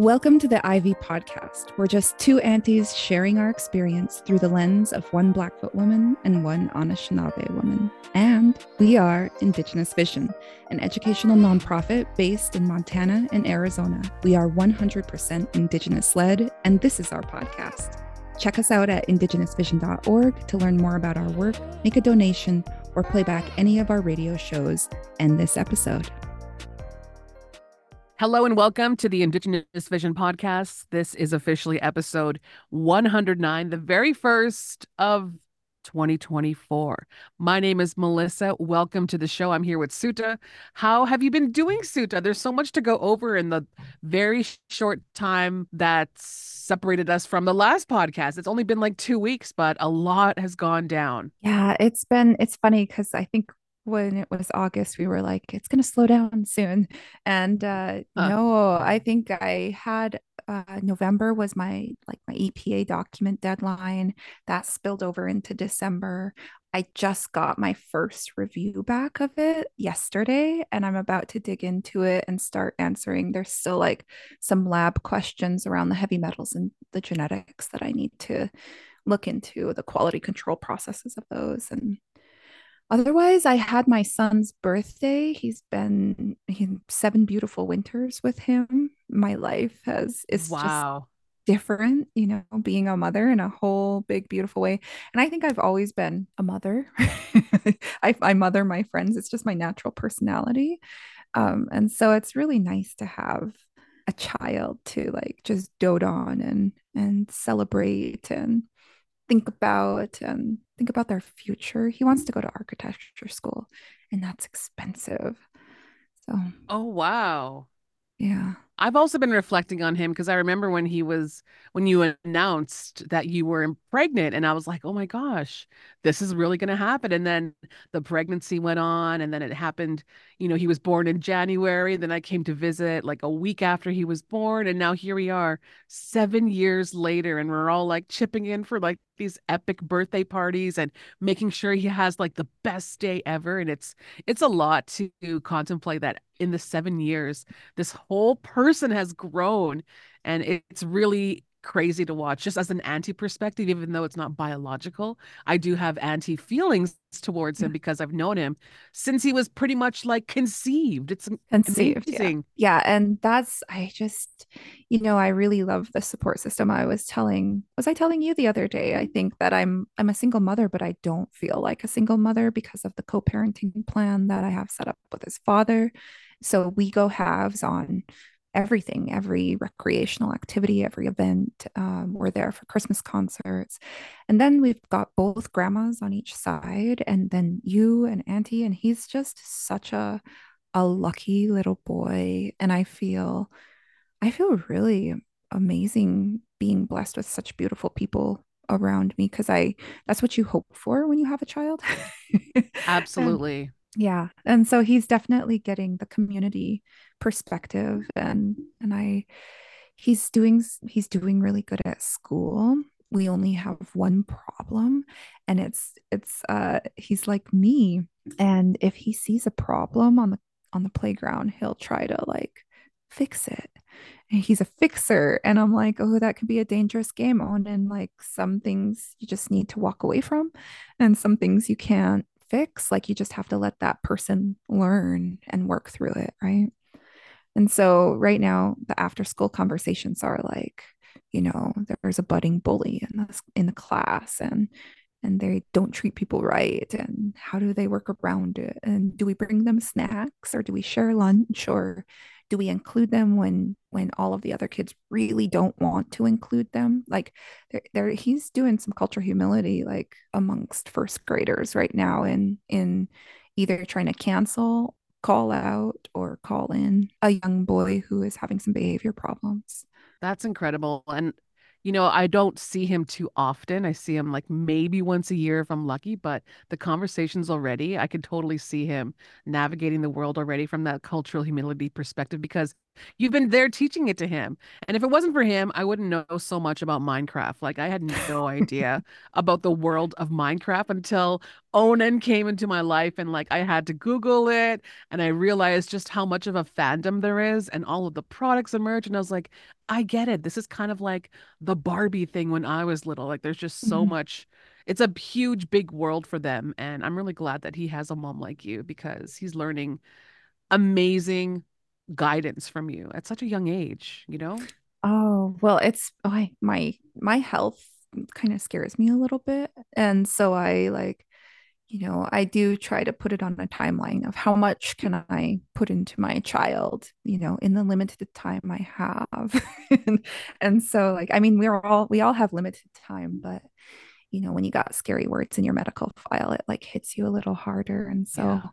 Welcome to the IV Podcast. We're just two aunties sharing our experience through the lens of one Blackfoot woman and one Anishinaabe woman. And we are Indigenous Vision, an educational nonprofit based in Montana and Arizona. We are 100% Indigenous led, and this is our podcast. Check us out at indigenousvision.org to learn more about our work, make a donation, or play back any of our radio shows and this episode. Hello and welcome to the Indigenous Vision podcast. This is officially episode 109, the very first of 2024. My name is Melissa. Welcome to the show. I'm here with Souta. How have you been doing, Souta? There's so much to go over in the very short time that separated us from the last podcast. It's only been like two weeks, but a lot has gone down. Yeah, it's been, it's funny because I think when it was August, we were like, it's going to slow down soon. And uh, uh, no, I think I had uh, November was my like my EPA document deadline that spilled over into December. I just got my first review back of it yesterday, and I'm about to dig into it and start answering. There's still like some lab questions around the heavy metals and the genetics that I need to look into the quality control processes of those and Otherwise, I had my son's birthday. He's been he, seven beautiful winters with him. My life has is wow. just different, you know, being a mother in a whole big, beautiful way. And I think I've always been a mother. I, I mother my friends. It's just my natural personality. Um, and so it's really nice to have a child to like just dote on and and celebrate and think about and think about their future. He wants to go to architecture school, and that's expensive. So, oh wow, yeah. I've also been reflecting on him because I remember when he was when you announced that you were pregnant and I was like, "Oh my gosh, this is really going to happen." And then the pregnancy went on and then it happened, you know, he was born in January, then I came to visit like a week after he was born and now here we are 7 years later and we're all like chipping in for like these epic birthday parties and making sure he has like the best day ever and it's it's a lot to contemplate that in the 7 years this whole person has grown and it's really crazy to watch just as an anti perspective even though it's not biological. I do have anti feelings towards him mm. because i've known him since he was pretty much like conceived. It's conceived amazing. Yeah. yeah and that's i just you know i really love the support system i was telling was i telling you the other day? I think that i'm i'm a single mother but i don't feel like a single mother because of the co-parenting plan that i have set up with his father. So we go halves on everything, every recreational activity, every event. Um, we're there for Christmas concerts. And then we've got both grandmas on each side, and then you and Auntie. And he's just such a a lucky little boy. And I feel I feel really amazing being blessed with such beautiful people around me because I that's what you hope for when you have a child. Absolutely. and, yeah. And so he's definitely getting the community perspective and and I he's doing he's doing really good at school. We only have one problem and it's it's uh he's like me and if he sees a problem on the on the playground, he'll try to like fix it. And he's a fixer and I'm like, "Oh, that could be a dangerous game on and like some things you just need to walk away from and some things you can't fix. Like you just have to let that person learn and work through it, right?" And so right now the after school conversations are like, you know, there's a budding bully in the in the class and and they don't treat people right and how do they work around it? And do we bring them snacks or do we share lunch or do we include them when when all of the other kids really don't want to include them? Like there, there he's doing some cultural humility like amongst first graders right now in in either trying to cancel call out or call in a young boy who is having some behavior problems. That's incredible. And, you know, I don't see him too often. I see him like maybe once a year if I'm lucky, but the conversations already, I could totally see him navigating the world already from that cultural humility perspective because You've been there teaching it to him. And if it wasn't for him, I wouldn't know so much about Minecraft. Like I had no idea about the world of Minecraft until Onan came into my life and like I had to Google it and I realized just how much of a fandom there is and all of the products emerge. And I was like, I get it. This is kind of like the Barbie thing when I was little. Like there's just so Mhm. much it's a huge big world for them and i'm really glad that he has a mom like you because he's learning amazing guidance from you at such a young age, you know? Oh, well, it's oh, I, my my health kind of scares me a little bit. And so I like, you know, I do try to put it on a timeline of how much can I put into my child, you know, in the limited time I have. and, and so like, I mean, we're all we all have limited time, but you know, when you got scary words in your medical file, it like hits you a little harder. And so Yeah.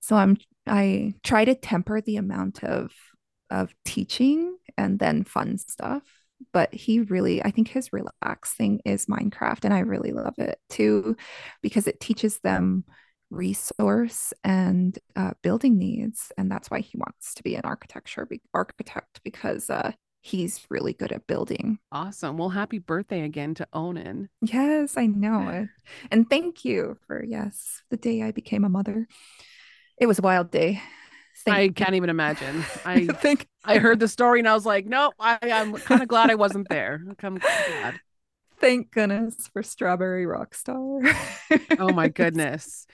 so I'm I try to temper the amount of of teaching and then fun stuff. But he really, I think his relaxing is Minecraft, and I really love it too because it teaches them resource and uh, building needs, and that's why he wants to be an architecture be- architect because uh, he's really good at building. Awesome. Well, happy birthday again to Onan. Yes, I know and thank you for yes, the day I became a mother. It was a wild day. Thank I can't even imagine. I think I heard the story and I was like, nope, I, I'm kind of glad I wasn't there. I'm glad. thank goodness for Strawberry Rockstar. Oh my goodness.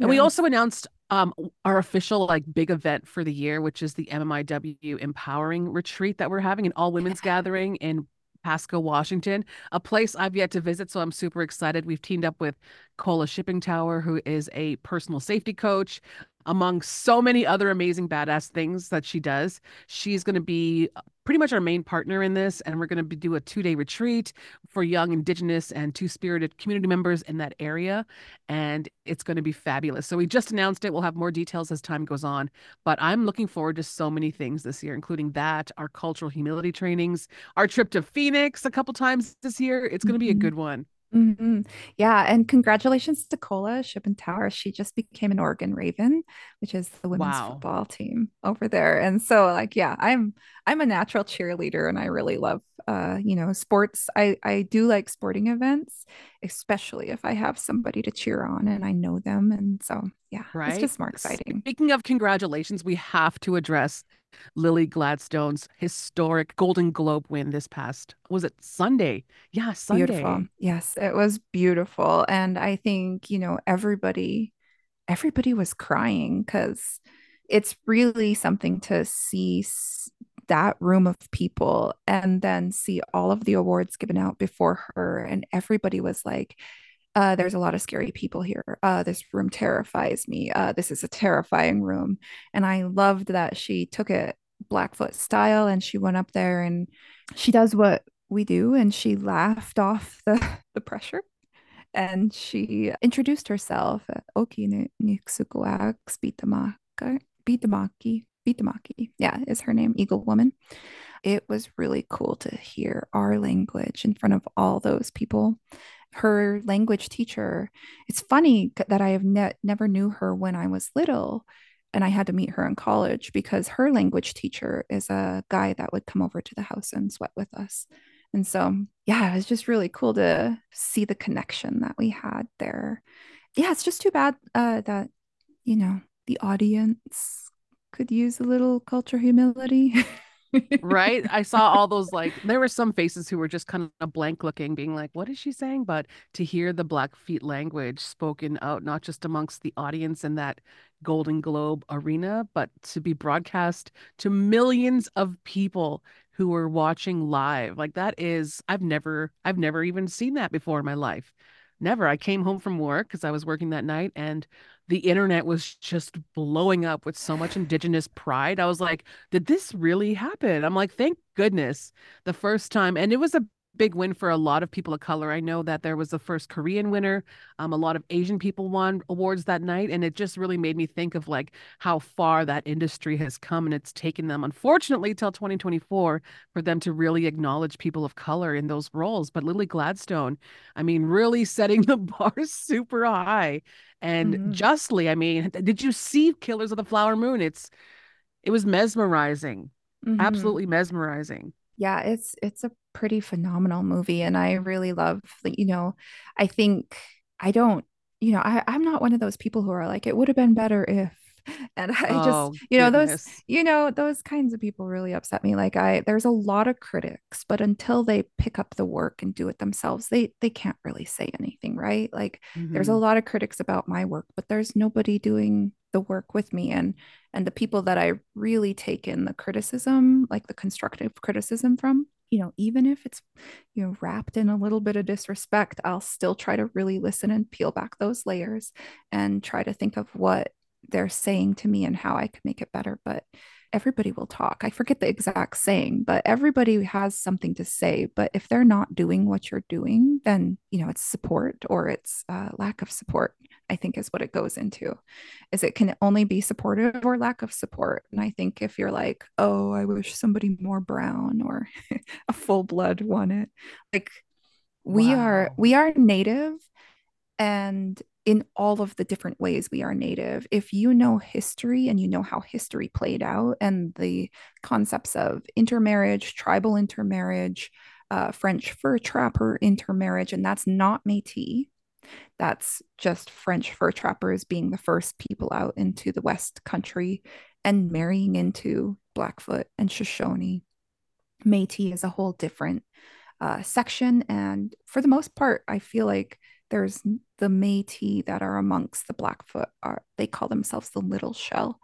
And we also announced um our official like big event for the year, which is the MMIW Empowering Retreat that we're having an all women's gathering in Pasco, Washington, a place I've yet to visit. So I'm super excited. We've teamed up with Kola Shippentower, who is a personal safety coach, among so many other amazing badass things that she does. She's going to be uh, pretty much our main partner in this, and we're going to do a two day retreat for young Indigenous and Two Spirited community members in that area, and it's going to be fabulous. So we just announced it. We'll have more details as time goes on, but I'm looking forward to so many things this year, including that, our cultural humility trainings, our trip to Phoenix a couple times this year. It's going to be a Mhm. good one. Mhm. Yeah, and congratulations to Kola Shippentower. She just became an Oregon Raven, which is the women's Wow. football team over there. And so like yeah, I'm I'm a natural cheerleader and I really love uh, you know, sports. I I do like sporting events, especially if I have somebody to cheer on and I know them and so yeah, it's Right? just more exciting. Speaking of congratulations, we have to address Lily Gladstone's historic Golden Globe win this past, was it Sunday? Yeah, Beautiful. Sunday. Yes, it was beautiful. And I think, you know, everybody everybody was crying because it's really something to see that room of people and then see all of the awards given out before her. And everybody was like, uh, there's a lot of scary people here. Uh, this room terrifies me. Uh, this is a terrifying room. And I loved that she took it Blackfoot style and she went up there and she does what we do and she laughed off the, the pressure and she introduced herself. Oki Nixukuak Bitamaka, Bitamaki, Bitamaki. Yeah, is her name, Eagle Woman. It was really cool to hear our language in front of all those people. Her language teacher, it's funny that I have ne- never knew her when I was little and I had to meet her in college because her language teacher is a guy that would come over to the house and sweat with us. And so, yeah, it was just really cool to see the connection that we had there. Yeah, it's just too bad uh, that, you know, the audience could use a little culture humility. Right? I saw all those like there were some faces who were just kind of blank looking, being like, what is she saying? But to hear the Blackfeet language spoken out, not just amongst the audience in that Golden Globe arena, but to be broadcast to millions of people who were watching live. Like that is, I've never, I've never even seen that before in my life. Never. I came home from work because I was working that night and the internet was just blowing up with so much indigenous pride. I was like, did this really happen? I'm like, thank goodness the first time. And it was a big win for a lot of people of color. I know that there was the first Korean winner. Um, a lot of Asian people won awards that night. And it just really made me think of like how far that industry has come. And it's taken them, unfortunately, till 2024 for them to really acknowledge people of color in those roles. But Lily Gladstone, I mean, really setting the bar super high and Mhm. justly. I mean, did you see Killers of the Flower Moon? It's it was mesmerizing. Mm-hmm. Absolutely mesmerizing. Yeah, it's it's a pretty phenomenal movie, and I really love, you know, I think I don't, you know, I, I'm not one of those people who are like, it would have been better if, and I just, Oh, you know, those, you know, those kinds of people really upset me. Like I, there's a lot of critics, but until they pick up the work and do it themselves, they they can't really say anything, right? Like there's a hmm lot of critics about my work, but there's nobody doing the work with me and and the people that I really take in the criticism, like the constructive criticism from, you know, even if it's, you know, wrapped in a little bit of disrespect, I'll still try to really listen and peel back those layers and try to think of what they're saying to me and how I could make it better. But everybody will talk. I forget the exact saying, but everybody has something to say. But if they're not doing what you're doing, then, you know, it's support or it's uh, lack of support, I think is what it goes into is it can only be supportive or lack of support. And I think if you're like, oh, I wish somebody more brown or a full blood won it, like we are we are native and in all of the different ways we are native. If you know history and you know how history played out and the concepts of intermarriage, tribal intermarriage, uh, French fur trapper intermarriage, and that's not Métis, that's just French fur trappers being the first people out into the West Country and marrying into Blackfoot and Shoshone. Métis is a whole different uh, section. And for the most part, I feel like there's the Métis that are amongst the Blackfoot are they call themselves the Little Shell,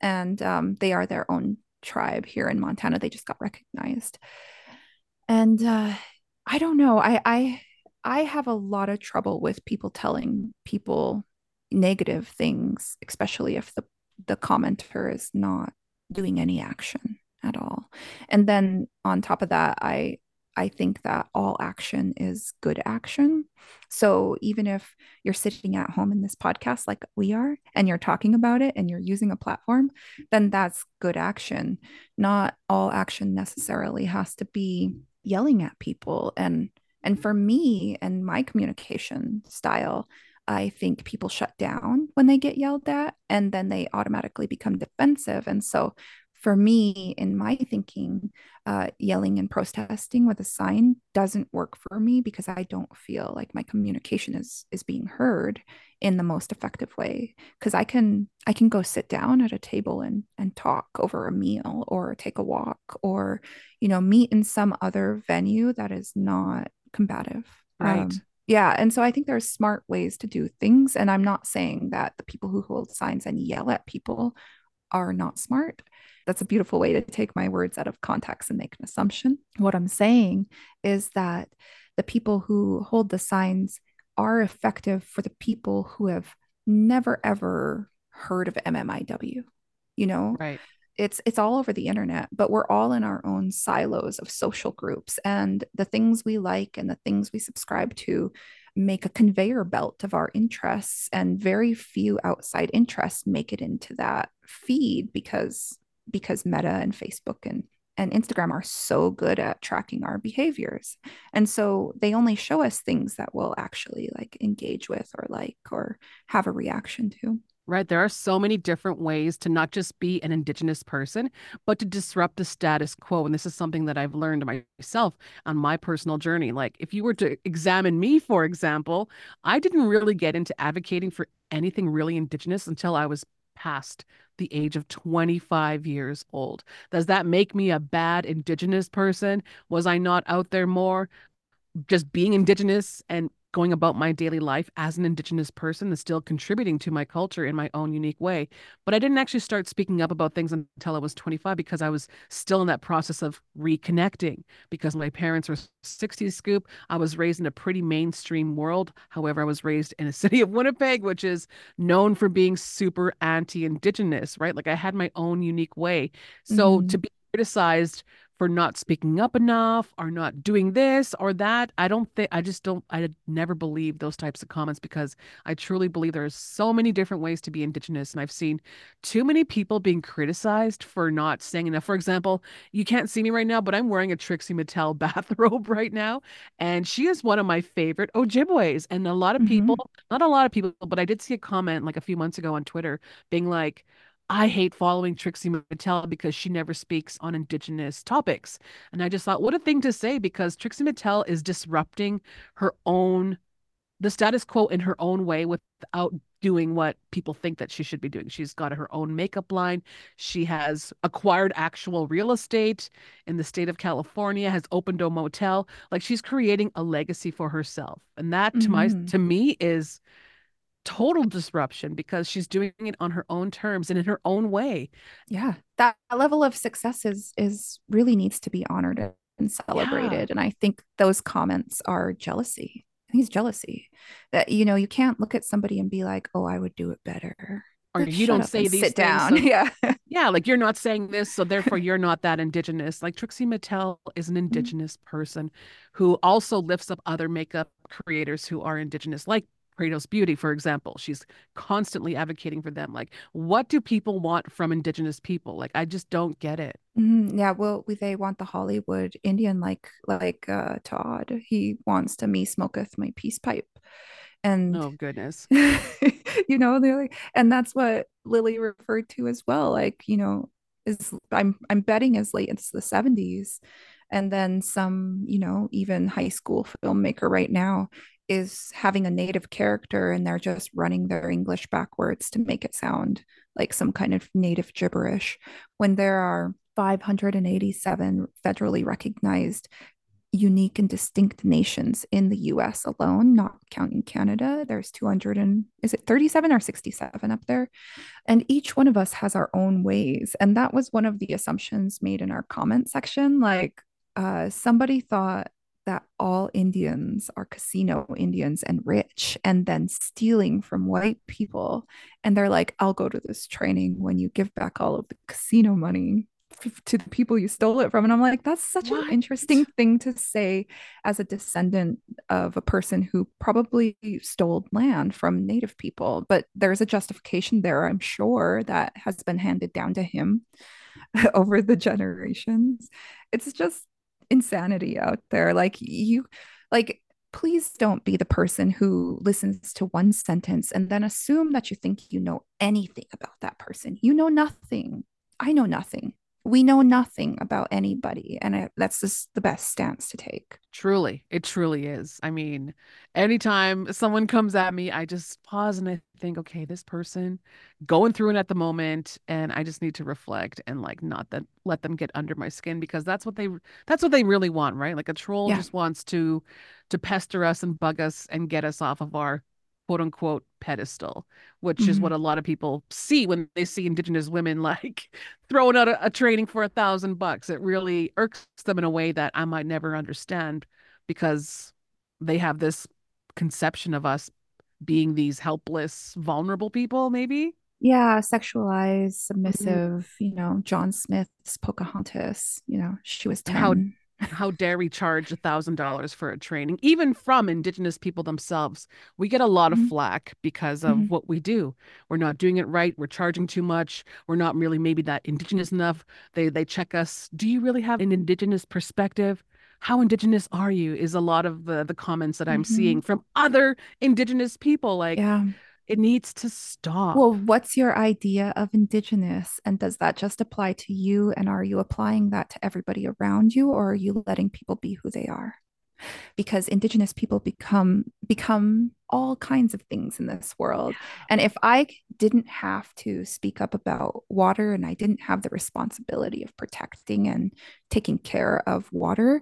and um, they are their own tribe here in Montana. They just got recognized, and uh, I don't know. I I I have a lot of trouble with people telling people negative things, especially if the the commenter is not doing any action at all. And then on top of that, I I think that all action is good action. So even if you're sitting at home in this podcast like we are and you're talking about it and you're using a platform, then that's good action. Not all action necessarily has to be yelling at people and and for me and my communication style I think people shut down when they get yelled at and then they automatically become defensive. And so, for me, in my thinking, uh, yelling and protesting with a sign doesn't work for me because I don't feel like my communication is is being heard in the most effective way. Because I can I can go sit down at a table and and talk over a meal or take a walk or you know meet in some other venue that is not combative. Right. Um, yeah. And so I think there's smart ways to do things. And I'm not saying that the people who hold signs and yell at people are not smart. That's a beautiful way to take my words out of context and make an assumption. What I'm saying is that the people who hold the signs are effective for the people who have never ever heard of MMIW. You know, Right. it's it's all over the internet but we're all in our own silos of social groups and the things we like and the things we subscribe to make a conveyor belt of our interests and very few outside interests make it into that feed because because meta and facebook and and Instagram are so good at tracking our behaviors. And so they only show us things that we'll actually like engage with or like or have a reaction to. Right. There are so many different ways to not just be an Indigenous person, but to disrupt the status quo. And this is something that I've learned myself on my personal journey. Like, if you were to examine me, for example, I didn't really get into advocating for anything really Indigenous until I was past the age of 25 years old. Does that make me a bad Indigenous person? Was I not out there more? just being indigenous and going about my daily life as an indigenous person is still contributing to my culture in my own unique way. But I didn't actually start speaking up about things until I was 25 because I was still in that process of reconnecting because my parents were 60s scoop. I was raised in a pretty mainstream world. However, I was raised in a city of Winnipeg, which is known for being super anti-indigenous, right? Like I had my own unique way. So to Mm-hmm. be criticized for not speaking up enough or not doing this or that. I don't think, I just don't, I never believe those types of comments because I truly believe there's so many different ways to be Indigenous. And I've seen too many people being criticized for not saying enough. For example, you can't see me right now, but I'm wearing a Trixie Mattel bathrobe right now. And she is one of my favorite Ojibways. And a lot of Mm-hmm. people, not a lot of people, but I did see a comment like a few months ago on Twitter being like, I hate following Trixie Mattel because she never speaks on indigenous topics. And I just thought, what a thing to say because Trixie Mattel is disrupting her own the status quo in her own way without doing what people think that she should be doing. She's got her own makeup line. She has acquired actual real estate in the state of California, has opened a motel. Like she's creating a legacy for herself. And that to my Mhm. to me is total disruption because she's doing it on her own terms and in her own way. Yeah. That level of success is is really needs to be honored and Yeah. celebrated. And I think those comments are jealousy. I think it's jealousy that, you know, you can't look at somebody and be like, oh, I would do it better. Or you don't say these sit things. down. So Yeah. yeah, like you're not saying this, so therefore you're not that indigenous. Like Trixie Mattel is an Mhm. indigenous person who also lifts up other makeup creators who are indigenous, like Prados Beauty, for example. She's constantly advocating for them. Like, what do people want from indigenous people? Like, I just don't get it. Mhm. Yeah, well, they want the Hollywood Indian like like uh Todd. He wants to me smoketh my peace pipe. And Oh, goodness. you know, they're like, and that's what Lily referred to as well. Like, you know, is I'm I'm betting as late as the 70s. And then some, you know, even high school filmmaker right now is having a native character and they're just running their English backwards to make it sound like some kind of native gibberish when there are 587 federally recognized unique and distinct nations in the US alone, not counting Canada. There's 200 and is it 37 or 67 up there? And each one of us has our own ways. And that was one of the assumptions made in our comment section. Like uh, somebody thought that all Indians are casino Indians and rich and then stealing from white people. And they're like, I'll go to this training when you give back all of the casino money to the people you stole it from. And I'm like, that's such What? an interesting thing to say as a descendant of a person who probably stole land from native people. But there's a justification there, I'm sure, that has been handed down to him over the generations. It's just insanity out there. Like, you, like, please don't be the person who listens to one sentence and then assume that you think you know anything about that person. You know nothing. I know nothing we know nothing about anybody and that's just the best stance to take Truly, it truly is. I mean, anytime someone comes at me, I just pause and I think, okay, this person going through it at the moment, and I just need to reflect and like not that let them get under my skin because that's what they that's what they really want, right? Like a troll Yeah. just wants to to pester us and bug us and get us off of our quote unquote pedestal, which is what mm-hmm. a lot of people see when they see indigenous women like throwing out a, a training for a thousand bucks. It really irks them in a way that I might never understand because they have this conception of us being these helpless, vulnerable people, maybe. yeah sexualized submissive you know john smith's pocahontas you know she was 10 how how dare we charge a thousand dollars for a training, even from indigenous people themselves? We get a lot of Mhm. flack because of Mhm. what we do. We're not doing it right. We're charging too much. We're not really maybe that indigenous enough. They they check us. Do you really have an indigenous perspective? How indigenous are you? Is a lot of the the comments that I'm Mhm. seeing from other indigenous people. Like yeah it needs to stop. well what's your idea of indigenous and does that just apply to you and are you applying that to everybody around you or are you letting people be who they are because indigenous people become become all kinds of things in this world and if i didn't have to speak up about water and i didn't have the responsibility of protecting and taking care of water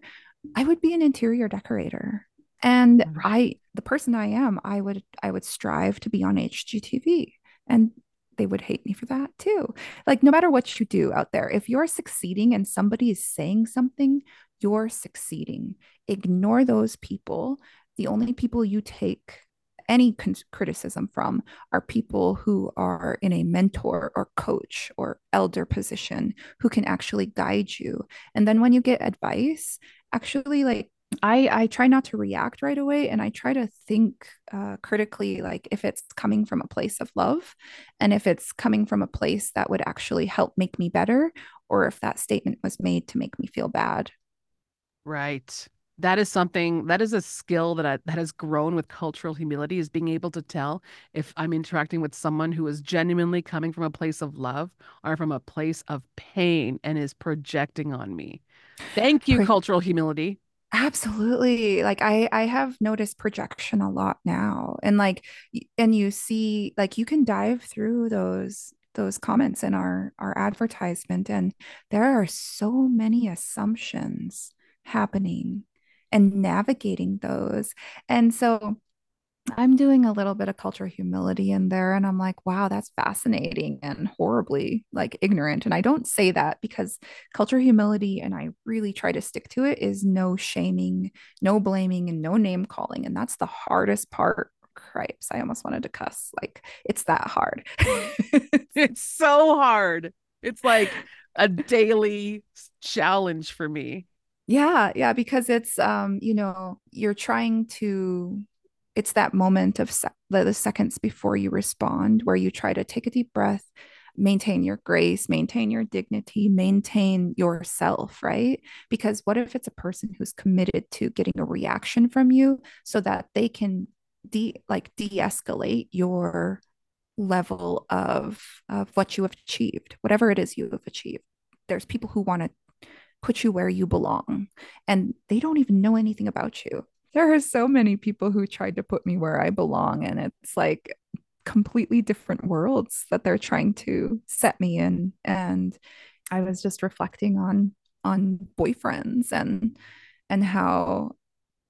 i would be an interior decorator. And Right. i the person i am i would i would strive to be on hgtv and they would hate me for that too. Like no matter what you do out there if you're succeeding and somebody is saying something you're succeeding. Ignore those people. The only people you take any con- criticism from are people who are in a mentor or coach or elder position who can actually guide you. And then when you get advice actually like I, I try not to react right away and I try to think uh, critically, like if it's coming from a place of love and if it's coming from a place that would actually help make me better, or if that statement was made to make me feel bad. Right. that is something that is a skill that I, that has grown with cultural humility is being able to tell if I'm interacting with someone who is genuinely coming from a place of love or from a place of pain and is projecting on me. Thank you, Pro- cultural humility. Absolutely. Like I I have noticed projection a lot now. And like and you see like you can dive through those those comments in our our advertisement and there are so many assumptions happening and navigating those. And so I'm doing a little bit of culture humility in there, and I'm like, wow, that's fascinating and horribly like ignorant. And I don't say that because culture humility, and I really try to stick to it, is no shaming, no blaming, and no name calling. And that's the hardest part. Cripes, I almost wanted to cuss. Like, it's that hard. It's so hard. It's like a daily challenge for me. Yeah, yeah, because it's um, you know, you're trying to it's that moment of se- the, seconds before you respond where you try to take a deep breath, maintain your grace, maintain your dignity, maintain yourself, right? Because what if it's a person who's committed to getting a reaction from you so that they can de like de-escalate your level of of what you have achieved, whatever it is you have achieved. There's people who want to put you where you belong and they don't even know anything about you. There are so many people who tried to put me where I belong and it's like completely different worlds that they're trying to set me in and I was just reflecting on on boyfriends and and how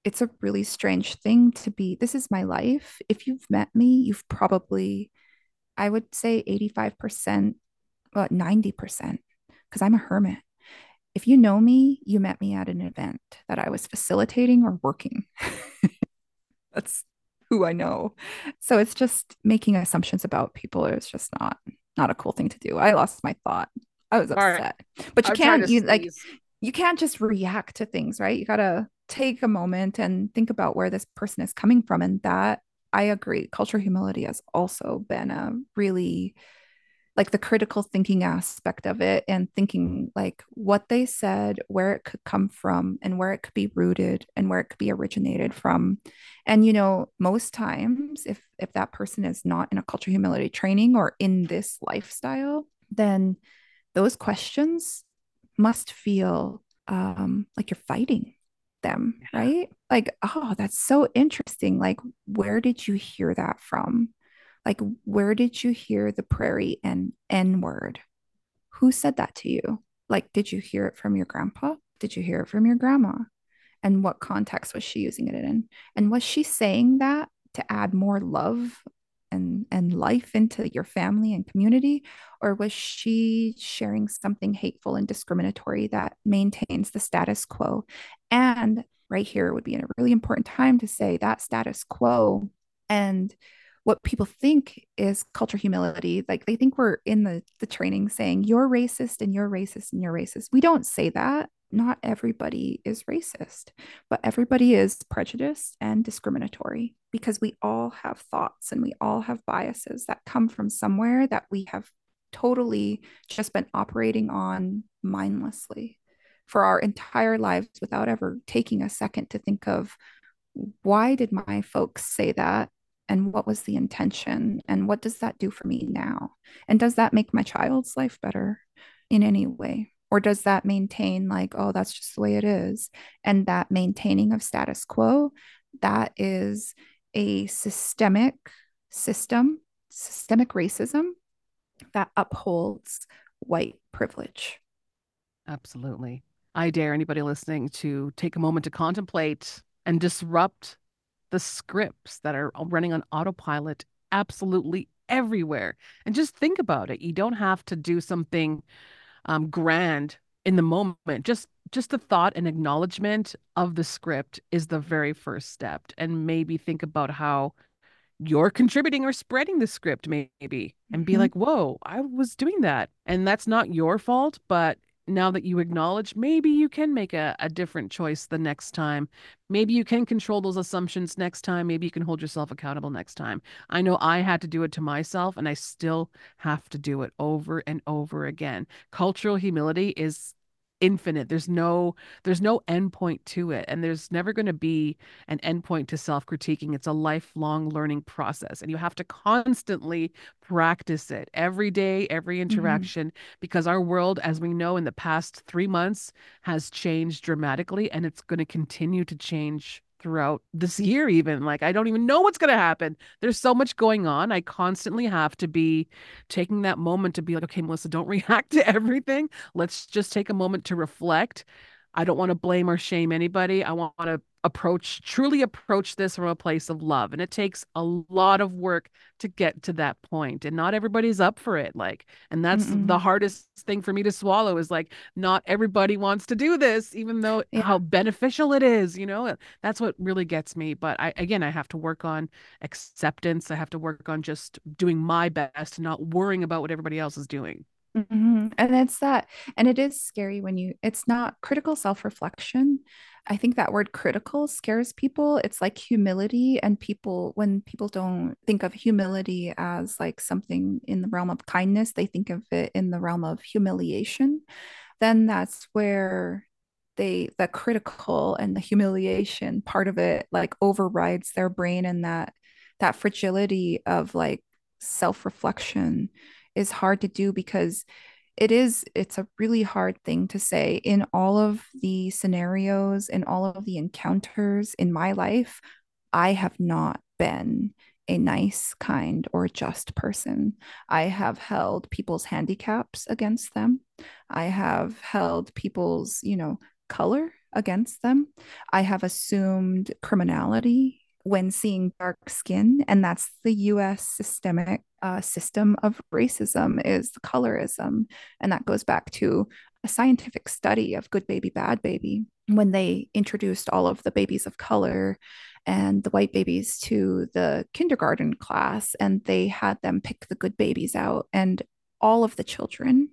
it's a really strange thing to be this is my life. If you've met me, you've probably I would say 85%, well, 90%, because I'm a hermit. If you know me, you met me at an event that I was facilitating or working. That's who I know. So it's just making assumptions about people is just not not a cool thing to do. I lost my thought. I was All right. upset. But you I'm can't you like you can't just react to things, right? You got to take a moment and think about where this person is coming from and that I agree. Cultural humility has also been a really like the critical thinking aspect of it and thinking like what they said, where it could come from, and where it could be rooted and where it could be originated from. And you know, most times if if that person is not in a culture humility training or in this lifestyle, then those questions must feel um, like you're fighting them, right? Like, oh, that's so interesting. Like, where did you hear that from? Like, where did you hear the prairie and N word? Who said that to you? Like, did you hear it from your grandpa? Did you hear it from your grandma? And what context was she using it in? And was she saying that to add more love and and life into your family and community or was she sharing something hateful and discriminatory that maintains the status quo and right here would be in a really important time to say that status quo and what people think is culture humility like they think we're in the the training saying you're racist and you're racist and you're racist. We don't say that. Not everybody is racist but everybody is prejudiced and discriminatory because we all have thoughts and we all have biases that come from somewhere that we have totally just been operating on mindlessly for our entire lives without ever taking a second to think of why did my folks say that and what was the intention and what does that do for me now? And does that make my child's life better in any way? Or does that maintain like oh that's just the way it is? And that maintaining of status quo that is a systemic system systemic racism that upholds white privilege. Absolutely. I dare anybody listening to take a moment to contemplate and disrupt the scripts that are running on autopilot absolutely everywhere. And just think about it. You don't have to do something um, grand in the moment. Just just the thought and acknowledgement of the script is the very first step. And maybe think about how you're contributing or spreading the script, maybe, and be Mhm. like, whoa, I was doing that. And that's not your fault, but now that you acknowledge, maybe you can make a, a different choice the next time. Maybe you can control those assumptions next time. Maybe you can hold yourself accountable next time. I know I had to do it to myself, and I still have to do it over and over again. Cultural humility is infinite there's no there's no endpoint to it and there's never going to be an endpoint to self-critiquing it's a lifelong learning process and you have to constantly practice it every day every Mm-hmm. interaction because our world as we know in the past 3 months has changed dramatically and it's going to continue to change throughout this year even like I don't even know what's going to happen there's so much going on I constantly have to be taking that moment to be like okay Melissa don't react to everything let's just take a moment to reflect. I don't want to blame or shame anybody. I want to approach, truly approach this from a place of love. And it takes a lot of work to get to that point. And not everybody's up for it. Like, and that's the Mm-mm. hardest thing for me to swallow is like, not everybody wants to do this, even though Yeah. how beneficial it is, you know, that's what really gets me. But I, again, I have to work on acceptance. I have to work on just doing my best and not worrying about what everybody else is doing. Mhm. And it's that, and it is scary when you, it's not critical self-reflection. I think that word critical scares people. It's like humility, and people, when people don't think of humility as like something in the realm of kindness, they think of it in the realm of humiliation. Then that's where they, the critical and the humiliation part of it like overrides their brain, and that that fragility of like self-reflection is hard to do because it is it's a really hard thing to say in all of the scenarios in all of the encounters in my life i have not been a nice kind or just person. I have held people's handicaps against them. I have held people's you know color against them. I have assumed criminality when seeing dark skin and that's the us systemic uh, system of racism is colorism. And that goes back to a scientific study of good baby bad baby when they introduced all of the babies of color and the white babies to the kindergarten class and they had them pick the good babies out and all of the children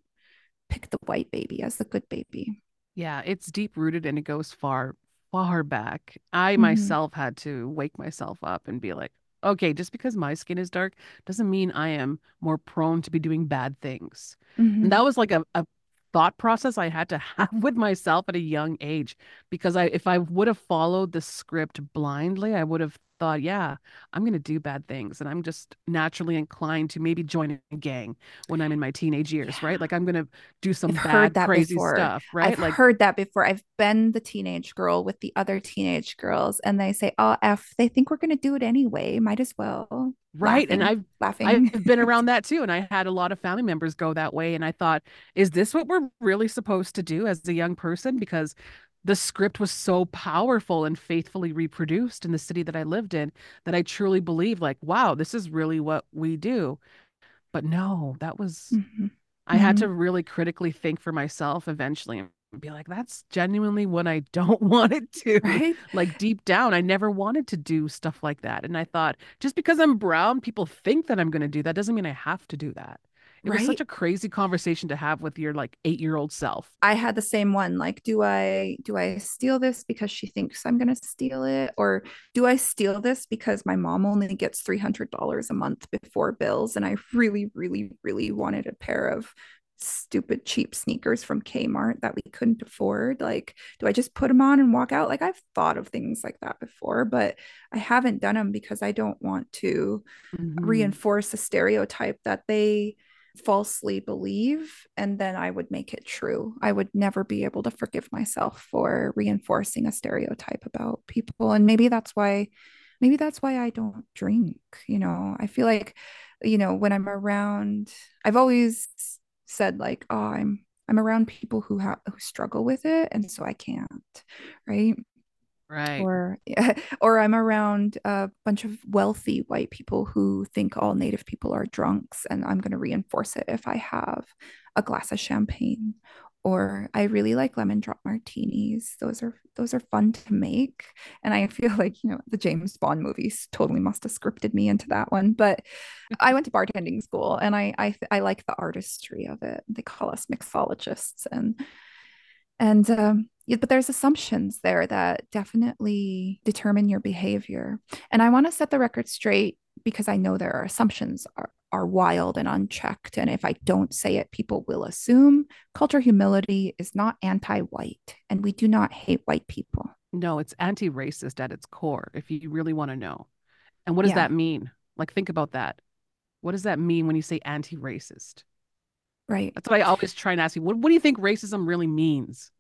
picked the white baby as the good baby. Yeah, it's deep rooted and it goes far, far back. I Mhm. myself had to wake myself up and be like, okay, just because my skin is dark doesn't mean I am more prone to be doing bad things. And Mhm. that was like a, a thought process I had to have with myself at a young age because I if I would have followed the script blindly, I would have thought, yeah, I'm going to do bad things and I'm just naturally inclined to maybe join a gang when I'm in my teenage years, right? Like I'm going to do some I've bad crazy before. stuff, right? I've Like heard that before. I've been the teenage girl with the other teenage girls, and they say, "Oh, F, they think we're gonna do it anyway. Might as well." right and I've laughing. I've been around that too and I had a lot of family members go that way and I thought is this what we're really supposed to do as a young person because the script was so powerful and faithfully reproduced in the city that I lived in that I truly believed like wow this is really what we do but no that was Mhm. I had Mhm. to really critically think for myself eventually and be like that's genuinely what I don't want it to Right? like deep down, I never wanted to do stuff like that. And I thought, just because I'm brown, people think that I'm going to do that doesn't mean I have to do that. It was such a crazy conversation to have with your like eight year old self. I had the same one. Like, do I do I steal this because she thinks I'm gonna steal it, or do I steal this because my mom only gets three hundred dollars a month before bills, and I really, really, really wanted a pair of stupid cheap sneakers from Kmart that we couldn't afford. Like, do I just put them on and walk out? Like, I've thought of things like that before, but I haven't done them because I don't want to Mhm. reinforce a stereotype that they falsely believe and then I would make it true. I would never be able to forgive myself for reinforcing a stereotype about people and maybe that's why maybe that's why I don't drink, you know. I feel like you know when I'm around I've always said like oh I'm I'm around people who have who struggle with it and so I can't, right? Right. or or I'm around a bunch of wealthy white people who think all native people are drunks and I'm going to reinforce it if I have a glass of champagne. Or I really like lemon drop martinis. Those are those are fun to make. And I feel like you know the James Bond movies totally must have scripted me into that one. But I went to bartending school and I I I like the artistry of it. They call us mixologists and and um, yeah, but there's assumptions there that definitely determine your behavior. And I want to set the record straight because I know there are assumptions are, are wild and unchecked. And if I don't say it, people will assume. Culture humility is not anti white, and we do not hate white people. No, it's anti racist at its core, if you really want to know. And what does yeah. that mean? Like, think about that. What does that mean when you say anti racist? Right. That's what I always try and ask you. What, what do you think racism really means?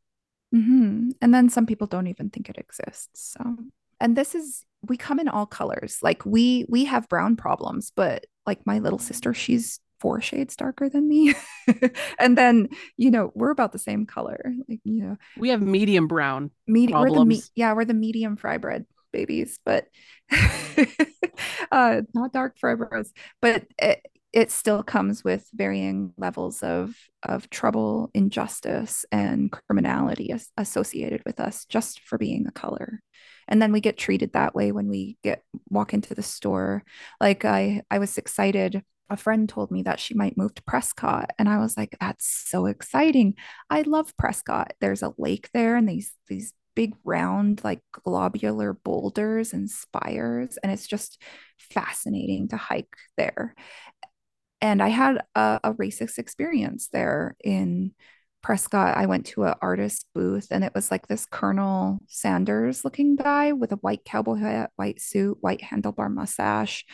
Mm-hmm. And then some people don't even think it exists. So, and this is we come in all colors. Like we we have brown problems, but like my little sister, she's four shades darker than me. and then, you know, we're about the same color. Like, you know, we have medium brown. Medium, we're the me- yeah, we're the medium fry bread babies, but uh not dark fry bros. But it, it still comes with varying levels of of trouble, injustice, and criminality as- associated with us just for being a color. And then we get treated that way when we get walk into the store. Like I I was excited. A friend told me that she might move to Prescott, and I was like, "That's so exciting! I love Prescott. There's a lake there, and these these big round like globular boulders and spires and it's just fascinating to hike there and I had a, a racist experience there in Prescott. I went to an artist booth and it was like this Colonel Sanders looking guy with a white cowboy hat, white suit, white handlebar mustache.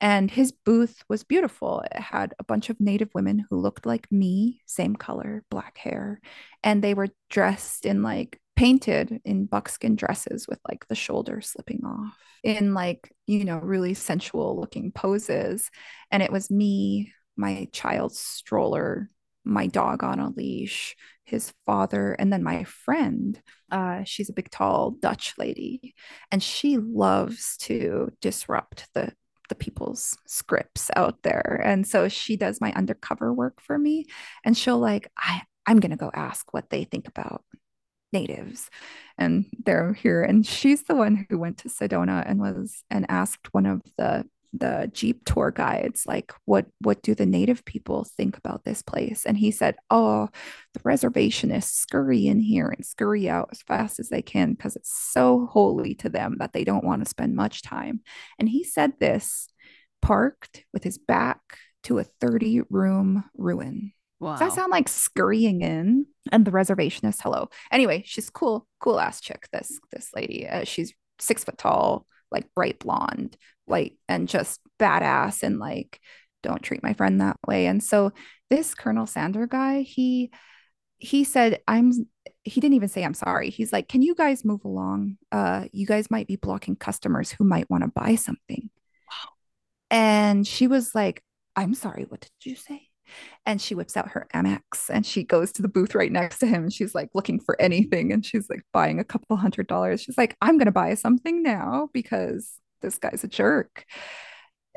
And his booth was beautiful. It had a bunch of Native women who looked like me, same color, black hair. And they were dressed in like painted in buckskin dresses with like the shoulders slipping off in like, you know, really sensual looking poses. And it was me my child's stroller, my dog on a leash, his father, and then my friend. Uh, she's a big, tall Dutch lady, and she loves to disrupt the the people's scripts out there. And so she does my undercover work for me, and she'll like, I I'm gonna go ask what they think about natives and they're here and she's the one who went to sedona and was and asked one of the the jeep tour guides like what what do the native people think about this place? And he said oh the reservationists scurry in here and scurry out as fast as they can because it's so holy to them that they don't want to spend much time. And he said this parked with his back to a 30 room ruin Wow. Does that sound like scurrying in? And the reservationist, hello. Anyway, she's cool, cool ass chick. This this lady, uh, she's six foot tall, like bright blonde, like and just badass and like don't treat my friend that way and so this colonel sander guy he he said i'm he didn't even say i'm sorry he's like can you guys move along uh you guys might be blocking customers who might want to buy something wow. and she was like i'm sorry what did you say and she whips out her Amex and she goes to the booth right next to him she's like looking for anything and she's like buying a couple hundred dollars. She's like, I'm going to buy something now because this guy's a jerk.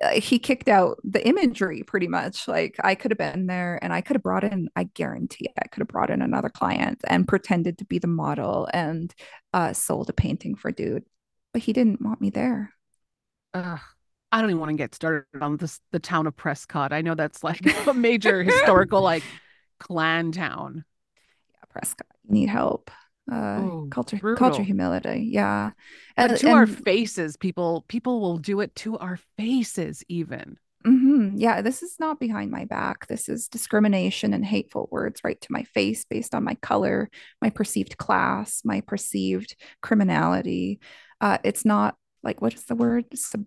Uh, he kicked out the imagery pretty much. Like I could have been there and I could have brought in, I guarantee I could have brought in another client and pretended to be the model and uh, sold a painting for dude. But he didn't want me there. Ugh. I don't even want to get started on this the town of Prescott. I know that's like a major historical like clan town. Yeah, Prescott. You need help uh culture brutal. culture humility yeah and, to and, our faces people people will do it to our faces even mm-hmm. yeah this is not behind my back this is discrimination and hateful words right to my face based on my color my perceived class my perceived criminality uh it's not like what is the word Sub,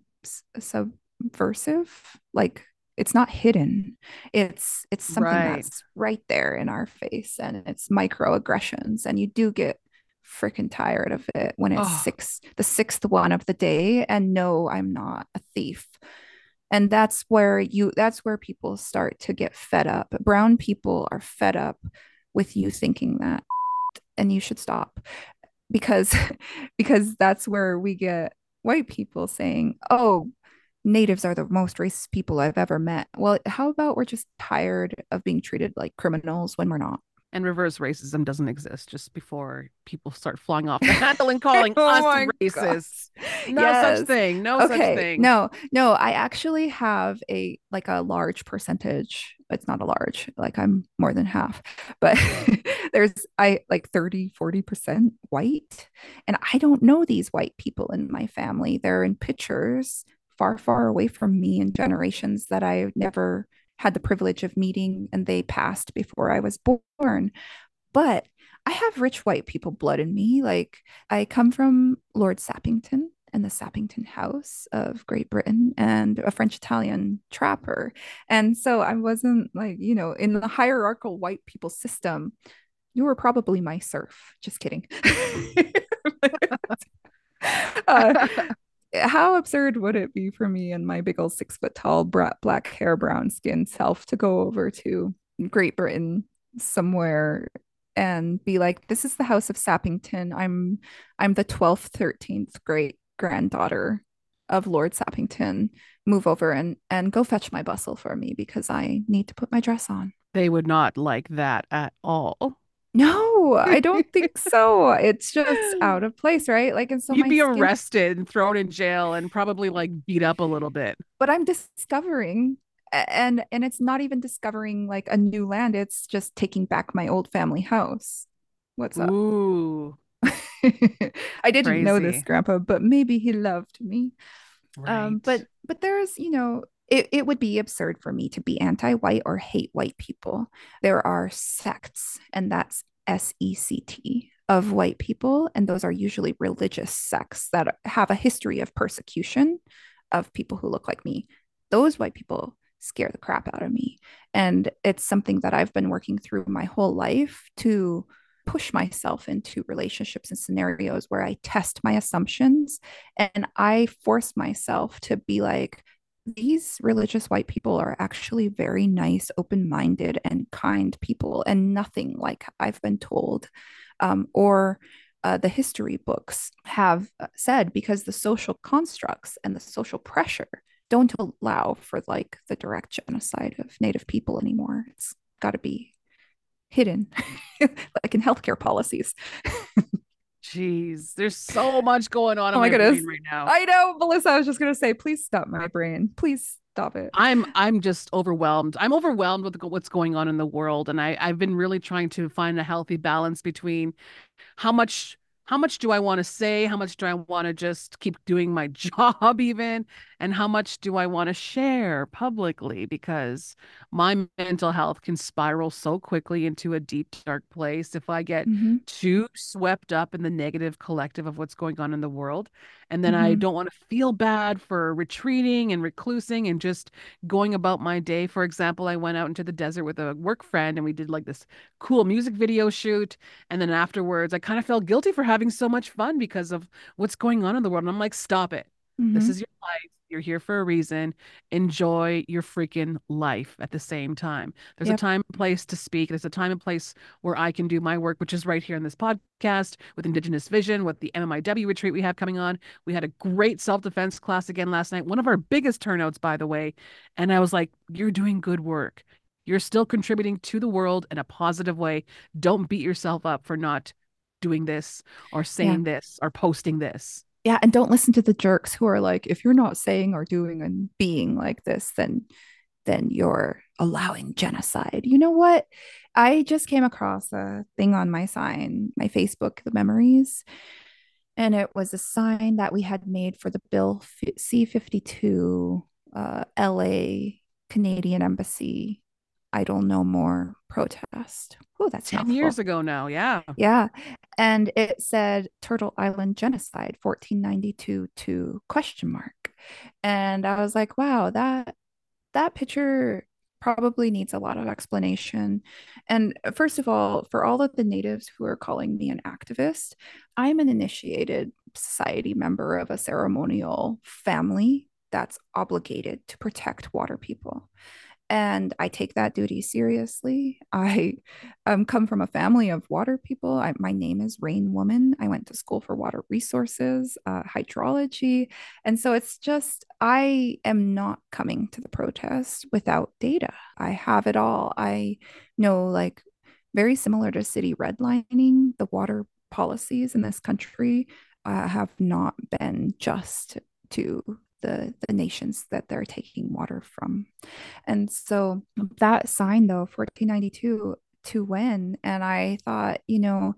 subversive like it's not hidden it's it's something right. that's right there in our face and it's microaggressions and you do get freaking tired of it when it's oh. six the sixth one of the day and no i'm not a thief and that's where you that's where people start to get fed up brown people are fed up with you thinking that and you should stop because because that's where we get white people saying oh natives are the most racist people I've ever met. Well, how about we're just tired of being treated like criminals when we're not? And reverse racism doesn't exist just before people start flying off the handle and calling oh us racist. No yes. such thing. No okay. such thing. No, no, I actually have a like a large percentage. It's not a large, like I'm more than half, but there's I like 30, 40% white. And I don't know these white people in my family. They're in pictures far, far away from me and generations that i've never had the privilege of meeting and they passed before I was born. But I have rich white people blood in me. Like I come from Lord Sappington and the Sappington House of Great Britain and a French Italian trapper. And so I wasn't like, you know, in the hierarchical white people system, you were probably my serf. Just kidding. uh, how absurd would it be for me and my big old six foot tall black hair brown skin self to go over to great britain somewhere and be like this is the house of sappington. I'm i'm the 12th 13th great granddaughter of lord sappington. Move over and and go fetch my bustle for me because i need to put my dress on. They would not like that at all. No, I don't think so. It's just out of place, right? Like, and so you'd be skin... arrested and thrown in jail and probably like beat up a little bit. But I'm discovering, and and it's not even discovering like a new land. It's just taking back my old family house. What's up? Ooh, I didn't Crazy. know this, Grandpa, but maybe he loved me. Um, right. Um, but but there's you know it, it would be absurd for me to be anti-white or hate white people. There are sects, and that's S-E-C-T of white people, and those are usually religious sects that have a history of persecution of people who look like me. Those white people scare the crap out of me. And it's something that I've been working through my whole life to push myself into relationships and scenarios where I test my assumptions and I force myself to be like, these religious white people are actually very nice, open minded, and kind people, and nothing like I've been told um, or uh, the history books have uh, said because the social constructs and the social pressure don't allow for like the direct genocide of Native people anymore. It's got to be hidden, like in healthcare policies. Jeez, there's so much going on. Oh my, my goodness, right now. I know, Melissa. I was just gonna say, please stop my brain. Please stop it. I'm I'm just overwhelmed. I'm overwhelmed with what's going on in the world, and I I've been really trying to find a healthy balance between how much how much do I want to say? How much do I want to just keep doing my job, even? And how much do I want to share publicly? Because my mental health can spiral so quickly into a deep, dark place if I get mm-hmm. too swept up in the negative collective of what's going on in the world. And then mm-hmm. I don't want to feel bad for retreating and reclusing and just going about my day. For example, I went out into the desert with a work friend and we did like this cool music video shoot. And then afterwards, I kind of felt guilty for having so much fun because of what's going on in the world. And I'm like, stop it. Mm-hmm. This is your life. You're here for a reason. Enjoy your freaking life at the same time. There's yep. a time and place to speak. There's a time and place where I can do my work, which is right here in this podcast with Indigenous Vision, with the MMIW retreat we have coming on. We had a great self defense class again last night, one of our biggest turnouts, by the way. And I was like, you're doing good work. You're still contributing to the world in a positive way. Don't beat yourself up for not doing this or saying yeah. this or posting this. Yeah, and don't listen to the jerks who are like, if you're not saying or doing and being like this, then then you're allowing genocide. You know what? I just came across a thing on my sign, my Facebook, the memories, and it was a sign that we had made for the Bill C 52 uh, LA Canadian Embassy Idle No More protest. Oh, that's 10 years ago now. Yeah. Yeah. And it said Turtle Island genocide 1492 to question mark. And I was like, wow, that that picture probably needs a lot of explanation. And uh, first of all, for all of the natives who are calling me an activist, I'm an initiated society member of a ceremonial family that's obligated to protect water people and I take that duty seriously. I um, come from a family of water people. I, my name is Rain Woman. I went to school for water resources, uh, hydrology. And so it's just, I am not coming to the protest without data. I have it all. I know, like, very similar to city redlining, the water policies in this country uh, have not been just to the the nations that they're taking water from and so that sign though 1492 to win and i thought you know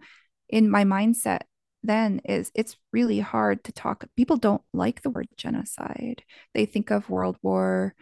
in my mindset then is it's really hard to talk. People don't like the word genocide. They think of World War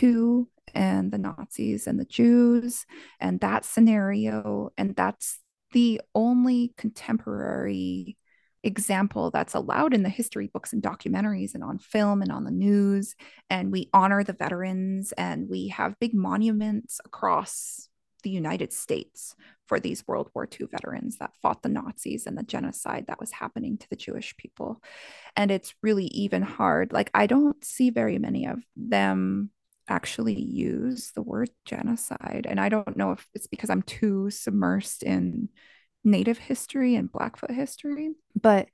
II and the Nazis and the Jews and that scenario. And that's the only contemporary example that's allowed in the history books and documentaries and on film and on the news. And we honor the veterans and we have big monuments across the United States for these World War II veterans that fought the Nazis and the genocide that was happening to the Jewish people. And it's really even hard. Like, I don't see very many of them actually use the word genocide. And I don't know if it's because I'm too submersed in Native history and Blackfoot history, but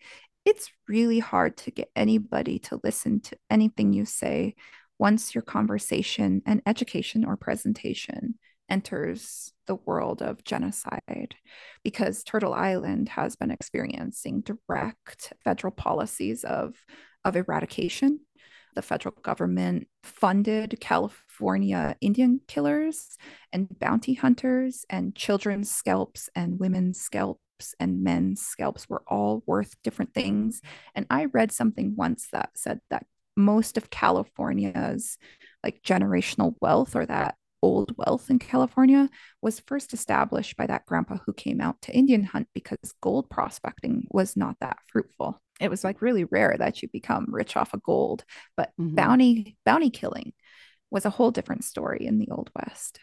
it's really hard to get anybody to listen to anything you say once your conversation and education or presentation enters the world of genocide because Turtle Island has been experiencing direct federal policies of, of eradication the federal government funded California Indian killers and bounty hunters, and children's scalps and women's scalps and men's scalps were all worth different things. And I read something once that said that most of California's like generational wealth or that old wealth in California was first established by that grandpa who came out to Indian hunt because gold prospecting was not that fruitful. It was like really rare that you become rich off of gold, but mm-hmm. bounty bounty killing was a whole different story in the old west.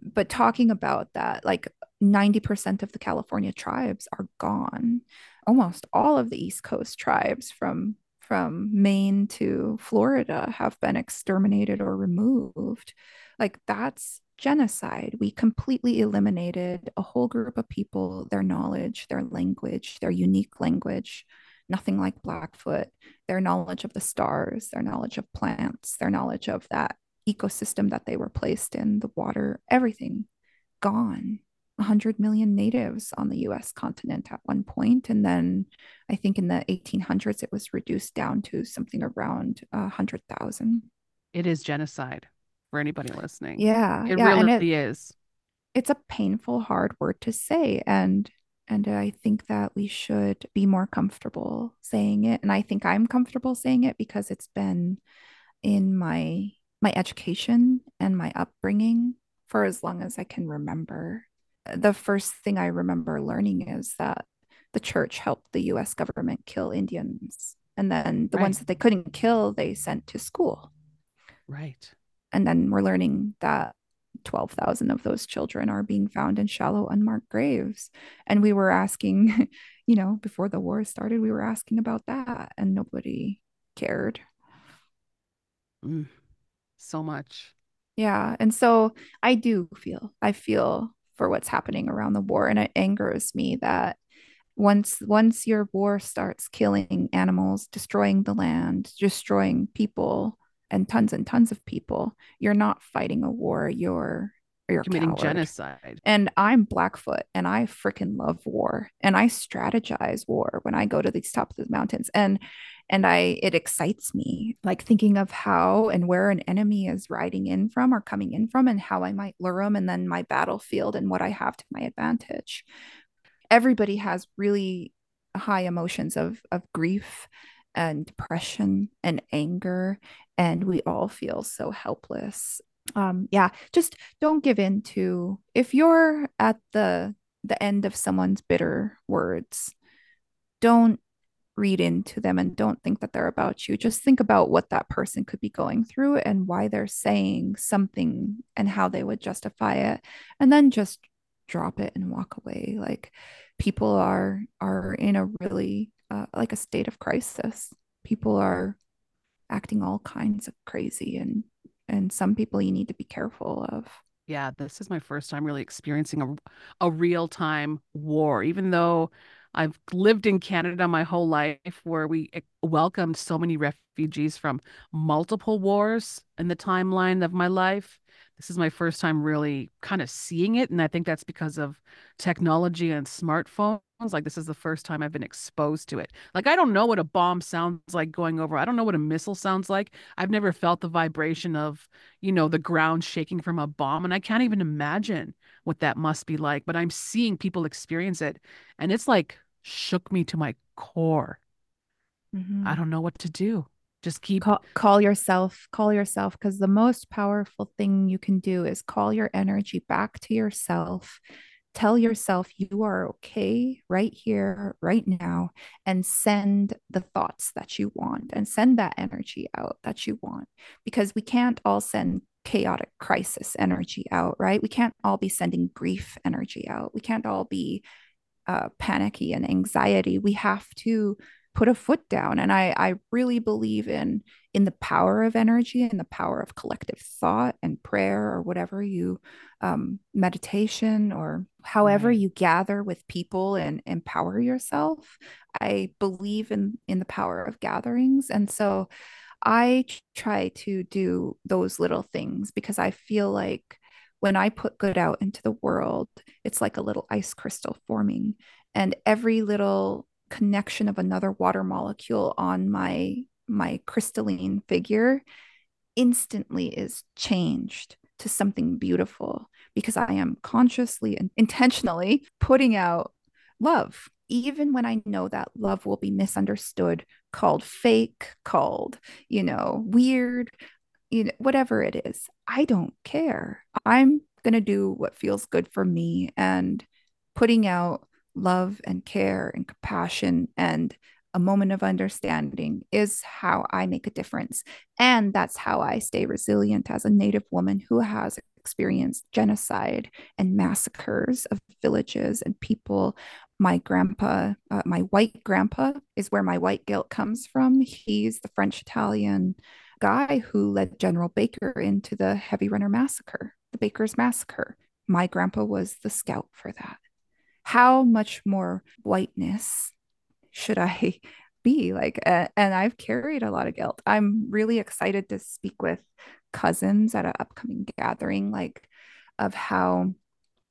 But talking about that, like 90% of the California tribes are gone. Almost all of the East Coast tribes from from Maine to Florida have been exterminated or removed. Like that's genocide. We completely eliminated a whole group of people, their knowledge, their language, their unique language, nothing like Blackfoot, their knowledge of the stars, their knowledge of plants, their knowledge of that ecosystem that they were placed in, the water, everything gone. 100 million natives on the US continent at one point. And then I think in the 1800s, it was reduced down to something around 100,000. It is genocide for anybody listening. Yeah. It yeah, really it, is. It's a painful, hard word to say. And and I think that we should be more comfortable saying it. And I think I'm comfortable saying it because it's been in my my education and my upbringing for as long as I can remember the first thing I remember learning is that the church helped the US government kill Indians. And then the right. ones that they couldn't kill, they sent to school. Right. And then we're learning that 12,000 of those children are being found in shallow, unmarked graves. And we were asking, you know, before the war started, we were asking about that, and nobody cared. Mm, so much. Yeah. And so I do feel, I feel for what's happening around the war and it angers me that once once your war starts killing animals destroying the land destroying people and tons and tons of people you're not fighting a war you're you're committing coward. genocide and i'm blackfoot and i freaking love war and i strategize war when i go to these tops of the mountains and and I it excites me like thinking of how and where an enemy is riding in from or coming in from and how I might lure them and then my battlefield and what I have to my advantage. Everybody has really high emotions of of grief and depression and anger and we all feel so helpless. Um yeah, just don't give in to if you're at the the end of someone's bitter words, don't read into them and don't think that they're about you. Just think about what that person could be going through and why they're saying something and how they would justify it. And then just drop it and walk away. Like people are are in a really uh, like a state of crisis. People are acting all kinds of crazy and and some people you need to be careful of. Yeah, this is my first time really experiencing a a real time war even though I've lived in Canada my whole life where we welcomed so many refugees from multiple wars in the timeline of my life. This is my first time really kind of seeing it. And I think that's because of technology and smartphones. Like, this is the first time I've been exposed to it. Like, I don't know what a bomb sounds like going over. I don't know what a missile sounds like. I've never felt the vibration of, you know, the ground shaking from a bomb. And I can't even imagine what that must be like. But I'm seeing people experience it. And it's like shook me to my core. Mm-hmm. I don't know what to do. Just keep call, call yourself, call yourself because the most powerful thing you can do is call your energy back to yourself. Tell yourself you are okay right here, right now, and send the thoughts that you want and send that energy out that you want because we can't all send chaotic crisis energy out, right? We can't all be sending grief energy out. We can't all be uh, panicky and anxiety. We have to put a foot down and I, I really believe in in the power of energy and the power of collective thought and prayer or whatever you um, meditation or however you gather with people and empower yourself i believe in in the power of gatherings. And so i try to do those little things because i feel like when i put good out into the world it's like a little ice crystal forming and every little connection of another water molecule on my my crystalline figure instantly is changed to something beautiful because I am consciously and intentionally putting out love, even when I know that love will be misunderstood, called fake, called, you know, weird, you know, whatever it is. I don't care. I'm going to do what feels good for me and putting out love and care and compassion and a moment of understanding is how I make a difference. And that's how I stay resilient as a Native woman who has experienced genocide and massacres of villages and people. My grandpa, uh, my white grandpa, is where my white guilt comes from. He's the French Italian guy who led General Baker into the Heavy Runner Massacre, the Baker's Massacre. My grandpa was the scout for that how much more whiteness should I be like? And I've carried a lot of guilt. I'm really excited to speak with cousins at an upcoming gathering, like of how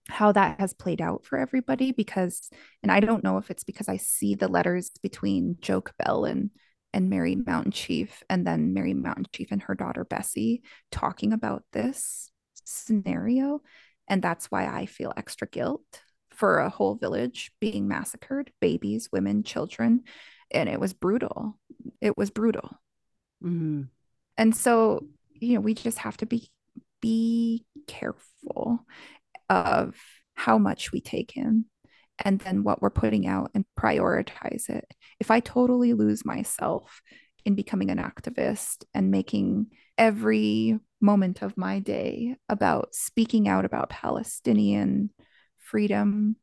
how that has played out for everybody because and I don't know if it's because I see the letters between Joe Cobell and and Mary Mountain Chief and then Mary Mountain Chief and her daughter Bessie talking about this scenario and that's why I feel extra guilt for a whole village being massacred babies, women, children. And it was brutal. It was brutal. Mm-hmm. And so, you know, we just have to be be careful of how much we take in and then what we're putting out and prioritize it. If I totally lose myself in becoming an activist and making every moment of my day about speaking out about Palestinian freedom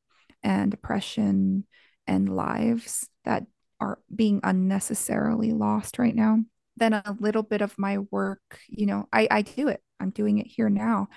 and oppression and lives that are being unnecessarily lost right now then a little bit of my work you know i i do it. I'm doing it here now.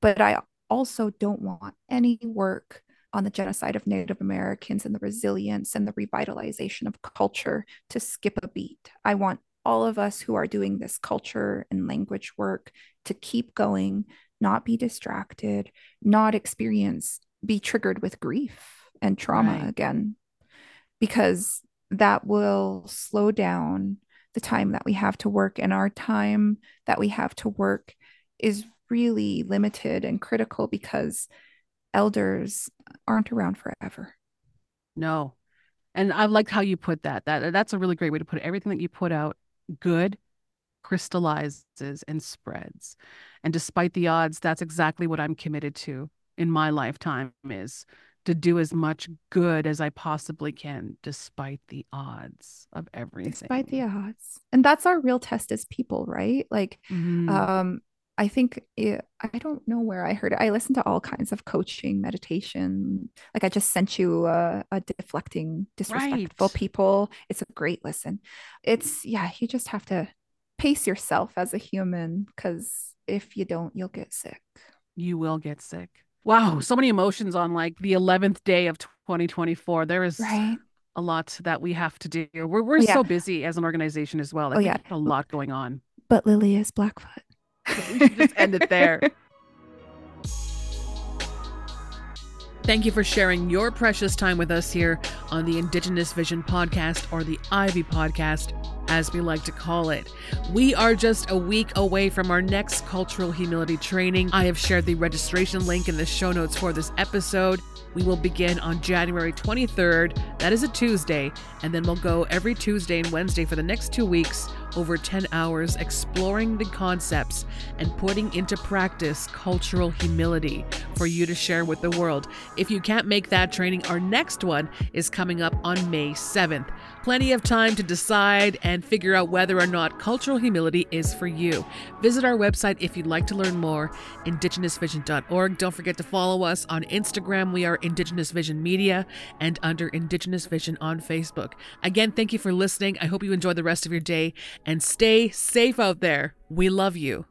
But i also don't want any work on the genocide of native americans and the resilience and the revitalization of culture to skip a beat. I want all of us who are doing this culture and language work to keep going not be distracted not experience be triggered with grief and trauma right. again because that will slow down the time that we have to work and our time that we have to work is really limited and critical because elders aren't around forever. No. And i liked how you put that. That that's a really great way to put it. Everything that you put out good crystallizes and spreads. And despite the odds that's exactly what i'm committed to in my lifetime is to do as much good as I possibly can, despite the odds of everything. Despite the odds. And that's our real test as people, right? Like, mm-hmm. um, I think it, I don't know where I heard it. I listen to all kinds of coaching, meditation. Like I just sent you a, a deflecting, disrespectful right. people. It's a great listen. It's yeah, you just have to pace yourself as a human because if you don't, you'll get sick. You will get sick wow, so many emotions on like the 11th day of 2024. There is right. a lot that we have to do. We're, we're oh, yeah. so busy as an organization as well. I oh, yeah. a lot going on. But Lily is Blackfoot. we should just end it there. Thank you for sharing your precious time with us here on the Indigenous Vision Podcast or the IV Podcast. As we like to call it. We are just a week away from our next cultural humility training. I have shared the registration link in the show notes for this episode. We will begin on January 23rd. That is a Tuesday. And then we'll go every Tuesday and Wednesday for the next two weeks over 10 hours exploring the concepts and putting into practice cultural humility for you to share with the world. If you can't make that training, our next one is coming up on May 7th. Plenty of time to decide and figure out whether or not cultural humility is for you. Visit our website if you'd like to learn more, indigenousvision.org. Don't forget to follow us on Instagram. We are Indigenous Vision Media and under Indigenous Vision on Facebook. Again, thank you for listening. I hope you enjoy the rest of your day and stay safe out there. We love you.